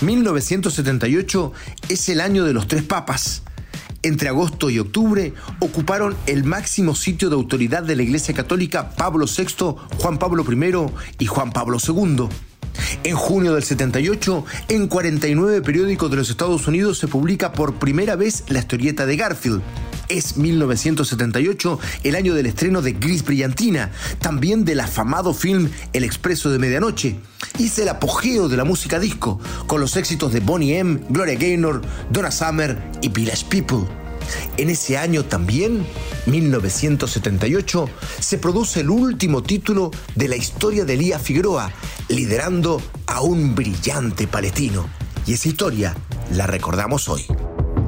1978 es el año de los tres papas. Entre agosto y octubre ocuparon el máximo sitio de autoridad de la Iglesia Católica Pablo VI, Juan Pablo I y Juan Pablo II. En junio del 78, en 49 periódicos de los Estados Unidos se publica por primera vez la historieta de Garfield. Es 1978 el año del estreno de Gris Brillantina, también del afamado film El Expreso de Medianoche. Hice el apogeo de la música disco, con los éxitos de Bonnie M., Gloria Gaynor, Donna Summer y Village People. En ese año también, 1978, se produce el último título de la historia de Elías Figueroa, liderando a un brillante palestino. Y esa historia la recordamos hoy.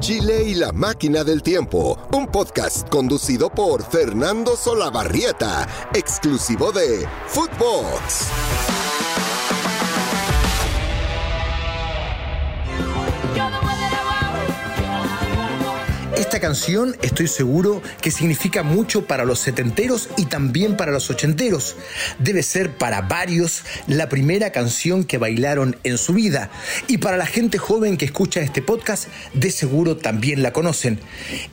Chile y la máquina del tiempo, un podcast conducido por Fernando Solabarrieta, exclusivo de Footbox. Esta canción estoy seguro que significa mucho para los setenteros y también para los ochenteros. Debe ser para varios la primera canción que bailaron en su vida. Y para la gente joven que escucha este podcast, de seguro también la conocen.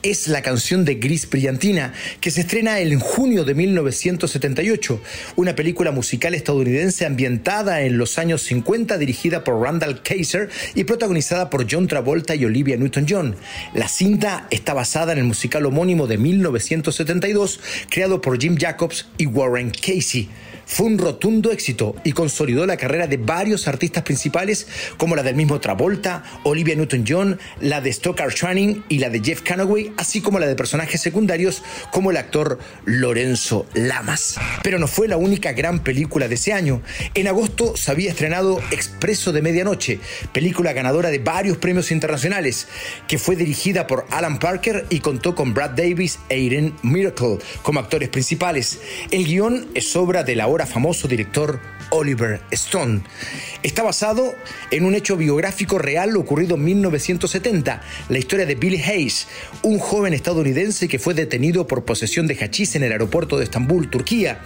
Es la canción de Gris Brillantina, que se estrena en junio de 1978, una película musical estadounidense ambientada en los años 50 dirigida por Randall Kaiser y protagonizada por John Travolta y Olivia Newton-John. La cinta está está basada en el musical homónimo de 1972 creado por Jim Jacobs y Warren Casey. Fue un rotundo éxito y consolidó la carrera de varios artistas principales como la del mismo Travolta, Olivia Newton-John, la de Stoker Channing y la de Jeff Canaway, así como la de personajes secundarios como el actor Lorenzo Lamas. Pero no fue la única gran película de ese año. En agosto se había estrenado Expreso de Medianoche, película ganadora de varios premios internacionales, que fue dirigida por Alan Parker y contó con Brad Davis e Irene Miracle como actores principales. El guion es obra de la famoso director Oliver Stone. Está basado en un hecho biográfico real ocurrido en 1970, la historia de Billy Hayes, un joven estadounidense que fue detenido por posesión de hachís en el aeropuerto de Estambul, Turquía,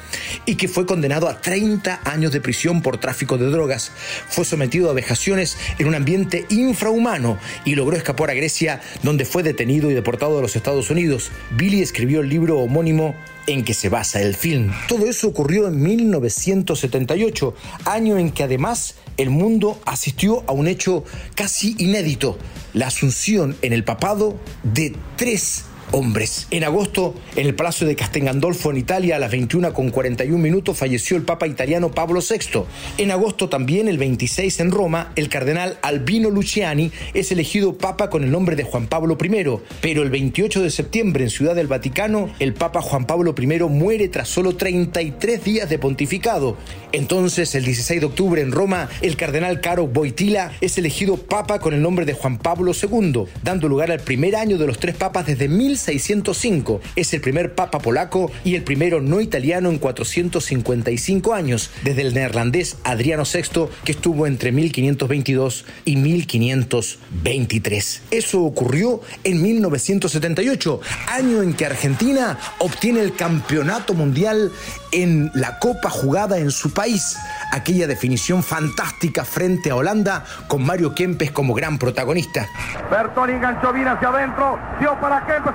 y que fue condenado a 30 años de prisión por tráfico de drogas. Fue sometido a vejaciones en un ambiente infrahumano y logró escapar a Grecia, donde fue detenido y deportado a los Estados Unidos. Billy escribió el libro homónimo en que se basa el film. Todo eso ocurrió en 1978, año en que además el mundo asistió a un hecho casi inédito, la asunción en el papado de tres hombres. En agosto, en el Palacio de Castengandolfo, en Italia, a las 21 con 41 minutos, falleció el Papa italiano Pablo VI. En agosto también, el 26 en Roma, el cardenal Albino Luciani es elegido Papa con el nombre de Juan Pablo I. Pero el 28 de septiembre, en Ciudad del Vaticano, el Papa Juan Pablo I muere tras solo 33 días de pontificado. Entonces, el 16 de octubre, en Roma, el cardenal Caro Boitila es elegido Papa con el nombre de Juan Pablo II, dando lugar al primer año de los tres papas desde 1000 1605. Es el primer papa polaco y el primero no italiano en 455 años, desde el neerlandés Adriano VI, que estuvo entre 1522 y 1523. Eso ocurrió en 1978, año en que Argentina obtiene el campeonato mundial en la Copa jugada en su país. Aquella definición fantástica frente a Holanda con Mario Kempes como gran protagonista. Bertoni enganchó bien hacia adentro, dio para Kempes,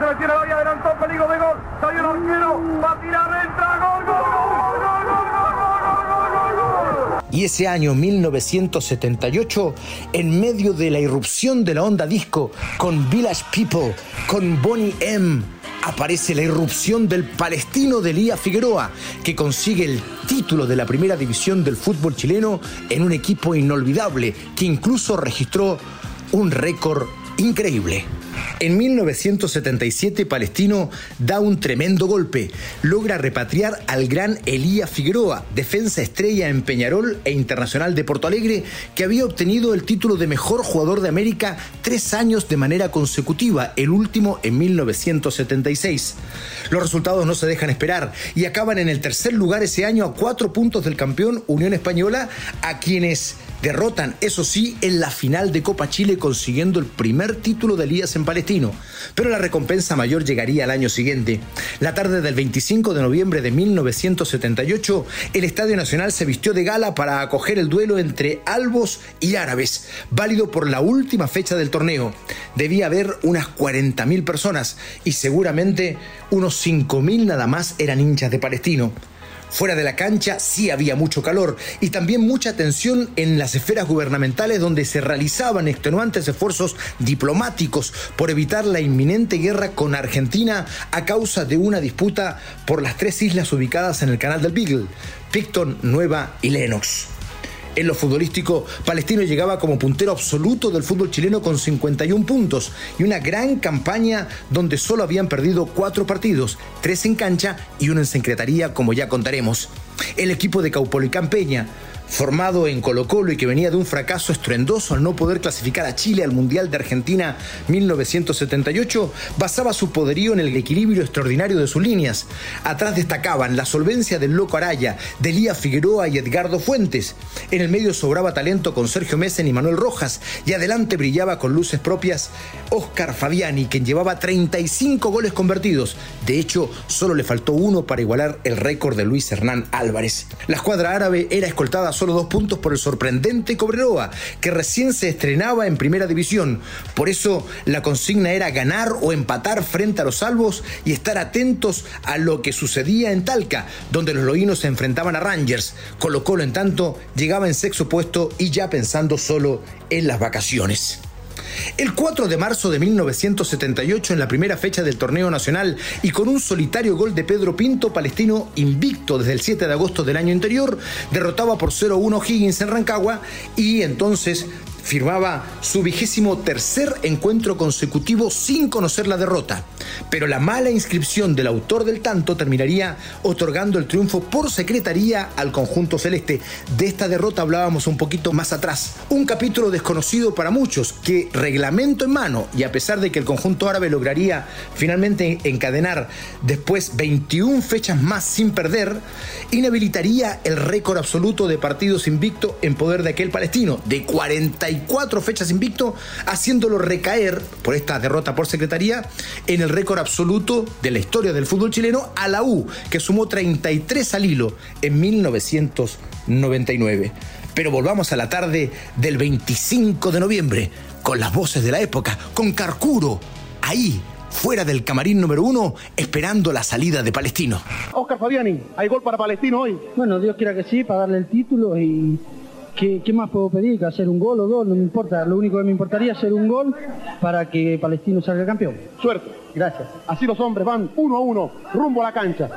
y ese año 1978, en medio de la irrupción de la onda disco, con Village People, con Bonnie M, aparece la irrupción del palestino de Lía Figueroa, que consigue el título de la primera división del fútbol chileno en un equipo inolvidable, que incluso registró un récord increíble. En 1977 Palestino da un tremendo golpe. Logra repatriar al gran Elías Figueroa, defensa estrella en Peñarol e Internacional de Porto Alegre, que había obtenido el título de mejor jugador de América tres años de manera consecutiva, el último en 1976. Los resultados no se dejan esperar y acaban en el tercer lugar ese año a cuatro puntos del campeón Unión Española, a quienes Derrotan, eso sí, en la final de Copa Chile consiguiendo el primer título de Elías en Palestino, pero la recompensa mayor llegaría al año siguiente. La tarde del 25 de noviembre de 1978, el Estadio Nacional se vistió de gala para acoger el duelo entre albos y árabes, válido por la última fecha del torneo. Debía haber unas 40.000 personas y seguramente unos 5.000 nada más eran hinchas de Palestino. Fuera de la cancha sí había mucho calor y también mucha tensión en las esferas gubernamentales donde se realizaban extenuantes esfuerzos diplomáticos por evitar la inminente guerra con Argentina a causa de una disputa por las tres islas ubicadas en el canal del Beagle, Picton, Nueva y Lennox. En lo futbolístico, Palestino llegaba como puntero absoluto del fútbol chileno con 51 puntos y una gran campaña donde solo habían perdido cuatro partidos, tres en cancha y uno en secretaría, como ya contaremos. El equipo de Caupolicán Peña formado en Colo Colo y que venía de un fracaso estruendoso al no poder clasificar a Chile al Mundial de Argentina 1978, basaba su poderío en el equilibrio extraordinario de sus líneas. Atrás destacaban la solvencia del Loco Araya, de Lía Figueroa y Edgardo Fuentes. En el medio sobraba talento con Sergio Messen y Manuel Rojas, y adelante brillaba con luces propias Oscar Fabiani, quien llevaba 35 goles convertidos. De hecho, solo le faltó uno para igualar el récord de Luis Hernán Álvarez. La escuadra árabe era escoltada solo dos puntos por el sorprendente Cobreroa, que recién se estrenaba en primera división. Por eso la consigna era ganar o empatar frente a los salvos y estar atentos a lo que sucedía en Talca, donde los loínos se enfrentaban a Rangers. Colo Colo, en tanto, llegaba en sexto puesto y ya pensando solo en las vacaciones. El 4 de marzo de 1978, en la primera fecha del torneo nacional, y con un solitario gol de Pedro Pinto, palestino invicto desde el 7 de agosto del año anterior, derrotaba por 0-1 Higgins en Rancagua y entonces firmaba su vigésimo tercer encuentro consecutivo sin conocer la derrota, pero la mala inscripción del autor del tanto terminaría otorgando el triunfo por secretaría al conjunto celeste. De esta derrota hablábamos un poquito más atrás. Un capítulo desconocido para muchos que reglamento en mano y a pesar de que el conjunto árabe lograría finalmente encadenar después 21 fechas más sin perder, inhabilitaría el récord absoluto de partidos invicto en poder de aquel palestino, de 40 cuatro fechas invicto, haciéndolo recaer por esta derrota por secretaría en el récord absoluto de la historia del fútbol chileno a la U, que sumó 33 al hilo en 1999. Pero volvamos a la tarde del 25 de noviembre, con las voces de la época, con Carcuro, ahí, fuera del camarín número uno, esperando la salida de Palestino. Oscar Fabiani, ¿hay gol para Palestino hoy? Bueno, Dios quiera que sí, para darle el título y ¿Qué, más puedo pedir? Que hacer un gol o dos, no me importa. Lo único que me importaría es hacer un gol para que Palestino salga campeón. Suerte. Gracias. Así los hombres van uno a uno, rumbo a la cancha.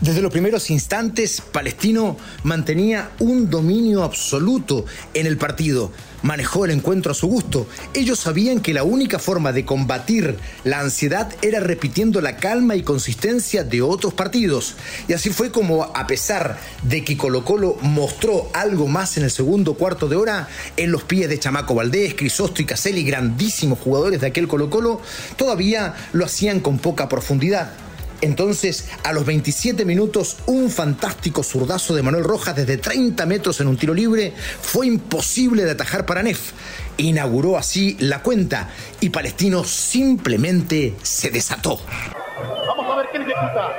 Desde los primeros instantes, Palestino mantenía un dominio absoluto en el partido. Manejó el encuentro a su gusto. Ellos sabían que la única forma de combatir la ansiedad era repitiendo la calma y consistencia de otros partidos. Y así fue como, a pesar de que Colo Colo mostró algo más en el segundo cuarto de hora, en los pies de Chamaco Valdés, Crisosto y Caselli, grandísimos jugadores de aquel Colo Colo, todavía lo hacían con poca profundidad. Entonces, a los 27 minutos, un fantástico zurdazo de Manuel Rojas desde 30 metros en un tiro libre fue imposible de atajar para Nef. Inauguró así la cuenta y Palestino simplemente se desató. Vamos a ver quién ejecuta.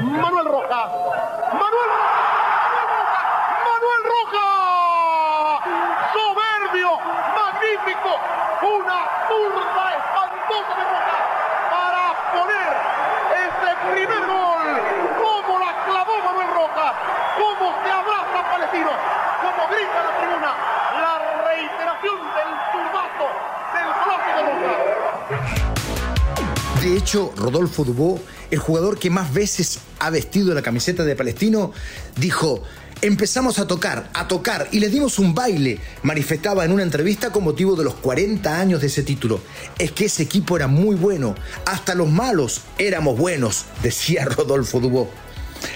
Manuel Rojas. Manuel Manuel Rojas. Soberbio, magnífico, una zurda De hecho, Rodolfo Dubó, el jugador que más veces ha vestido la camiseta de Palestino, dijo, Empezamos a tocar, a tocar y le dimos un baile, manifestaba en una entrevista con motivo de los 40 años de ese título. Es que ese equipo era muy bueno, hasta los malos éramos buenos, decía Rodolfo Dubó.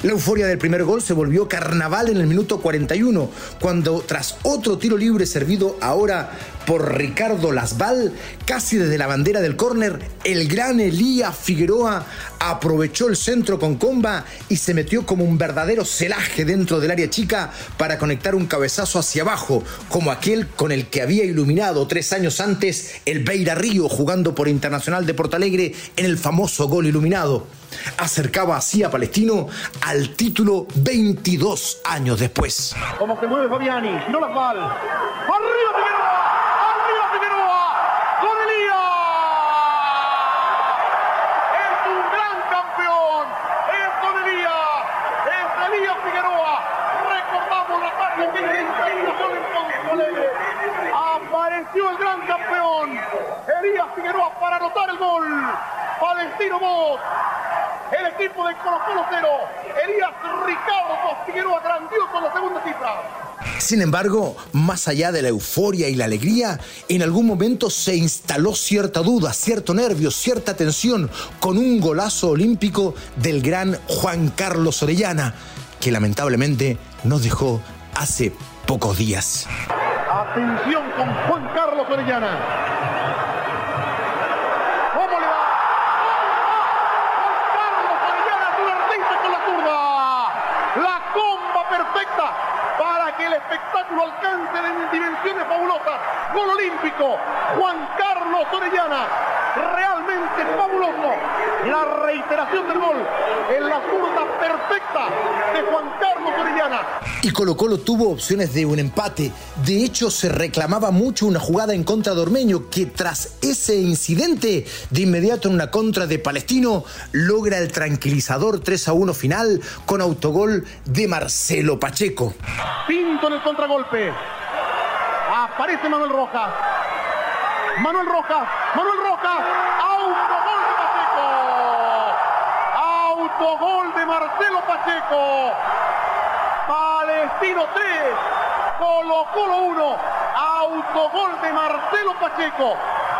La euforia del primer gol se volvió carnaval en el minuto 41, cuando tras otro tiro libre servido ahora por Ricardo Lasval, casi desde la bandera del córner, el gran Elías Figueroa aprovechó el centro con comba y se metió como un verdadero celaje dentro del área chica para conectar un cabezazo hacia abajo, como aquel con el que había iluminado tres años antes el Beira Río jugando por Internacional de Portalegre en el famoso gol iluminado. Acercaba así a Palestino al título 22 años después. Se mueve Fabiani, no la fal. ¡Arriba Figueroa! ¡Arriba Figueroa! ¡Con Elías! ¡Es un gran campeón! ¡Es con Elías! ¡Es Elías Figueroa! Recordamos la tarde que le hizo en Ponce Alegre. Apareció el gran campeón. Elías Figueroa para anotar el gol. Palestino 2. El equipo de Colo Colo 0. Elías Ricardo Figueroa grandioso en la segunda cifra. Sin embargo, más allá de la euforia y la alegría, en algún momento se instaló cierta duda, cierto nervio, cierta tensión con un golazo olímpico del gran Juan Carlos Orellana, que lamentablemente nos dejó hace pocos días. Atención con Juan Carlos Orellana. ¿Cómo le va? Juan Carlos Orellana es un artista con la zurda. La comba para que el espectáculo alcance de dimensiones fabulosas. Gol olímpico. Juan Carlos Orellana. Realmente fabuloso. La reiteración del gol en la zurda perfecta de Juan Carlos Orellana. Y Colo Colo tuvo opciones de un empate. De hecho, se reclamaba mucho una jugada en contra de Ormeño, que tras ese incidente, de inmediato en una contra de Palestino, logra el tranquilizador 3 a 1 final con autogol de Marcelo Pacheco. Pinto en el contragolpe. Aparece Manuel Rojas. Manuel Rojas. Manuel Rojas. Autogol de Pacheco. Autogol de Marcelo Pacheco. Palestino 3. Colo Colo 1. Autogol de Marcelo Pacheco.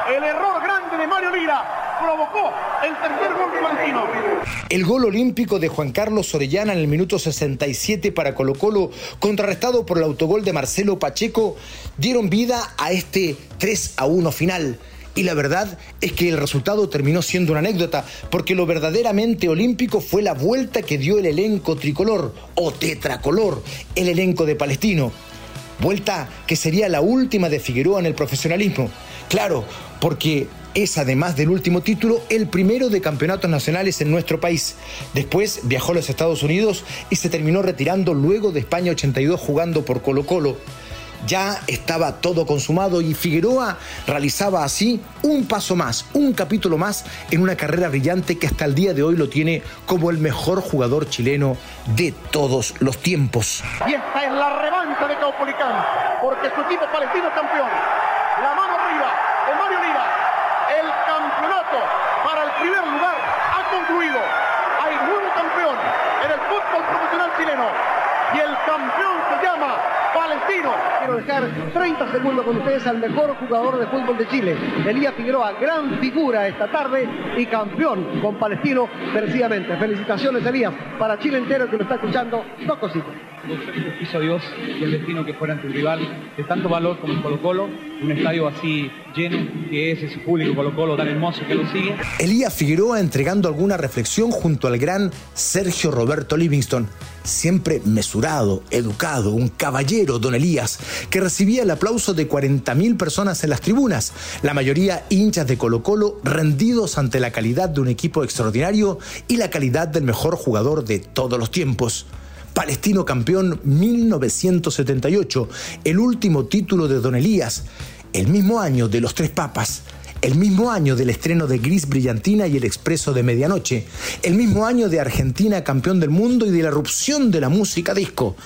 El error grande de Mario Lira provocó el tercer gol de Palestino. El gol olímpico de Juan Carlos Orellana en el minuto 67 para Colo Colo, contrarrestado por el autogol de Marcelo Pacheco, dieron vida a este 3 a 1 final. Y la verdad es que el resultado terminó siendo una anécdota, porque lo verdaderamente olímpico fue la vuelta que dio el elenco tricolor o tetracolor, el elenco de Palestino. Vuelta que sería la última de Figueroa en el profesionalismo. Claro, porque es además del último título el primero de campeonatos nacionales en nuestro país. Después viajó a los Estados Unidos y se terminó retirando luego de España 82 jugando por Colo Colo. Ya estaba todo consumado y Figueroa realizaba así un paso más, un capítulo más en una carrera brillante que hasta el día de hoy lo tiene como el mejor jugador chileno de todos los tiempos. Y esta es la revancha de Caupolicán, porque su equipo palestino es campeón. La mano arriba de Mario Lira. El campeonato para el primer lugar ha concluido. Hay nuevo campeón en el fútbol profesional chileno. Y el campeón se llama Palestino. Quiero dejar 30 segundos con ustedes al mejor jugador de fútbol de Chile, Elías Figueroa, gran figura esta tarde y campeón con Palestino merecidamente. Felicitaciones Elías, para Chile entero que lo está escuchando, dos cositas. Hizo Dios y el destino que fuera ante un rival de tanto valor como el Colo Colo, un estadio así lleno, que es ese público Colo Colo tan hermoso que lo sigue. Elías Figueroa entregando alguna reflexión junto al gran Sergio Roberto Livingston, siempre mesurado, educado, un caballero, don Elías, que recibía el aplauso de 40.000 personas en las tribunas, la mayoría hinchas de Colo Colo rendidos ante la calidad de un equipo extraordinario y la calidad del mejor jugador de todos los tiempos. Palestino campeón 1978, el último título de Don Elías, el mismo año de los Tres Papas, el mismo año del estreno de Gris Brillantina y El Expreso de Medianoche, el mismo año de Argentina campeón del mundo y de la erupción de la música disco,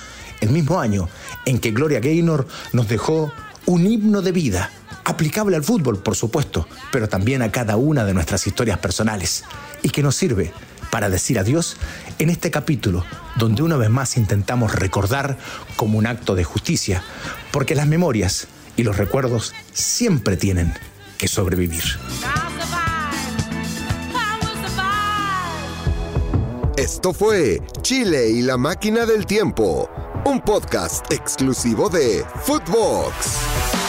el mismo año en que Gloria Gaynor nos dejó un himno de vida, aplicable al fútbol, por supuesto, pero también a cada una de nuestras historias personales, y que nos sirve para decir adiós en este capítulo donde una vez más intentamos recordar como un acto de justicia, porque las memorias y los recuerdos siempre tienen sobrevivir. Esto fue Chile y la máquina del tiempo, un podcast exclusivo de Footbox.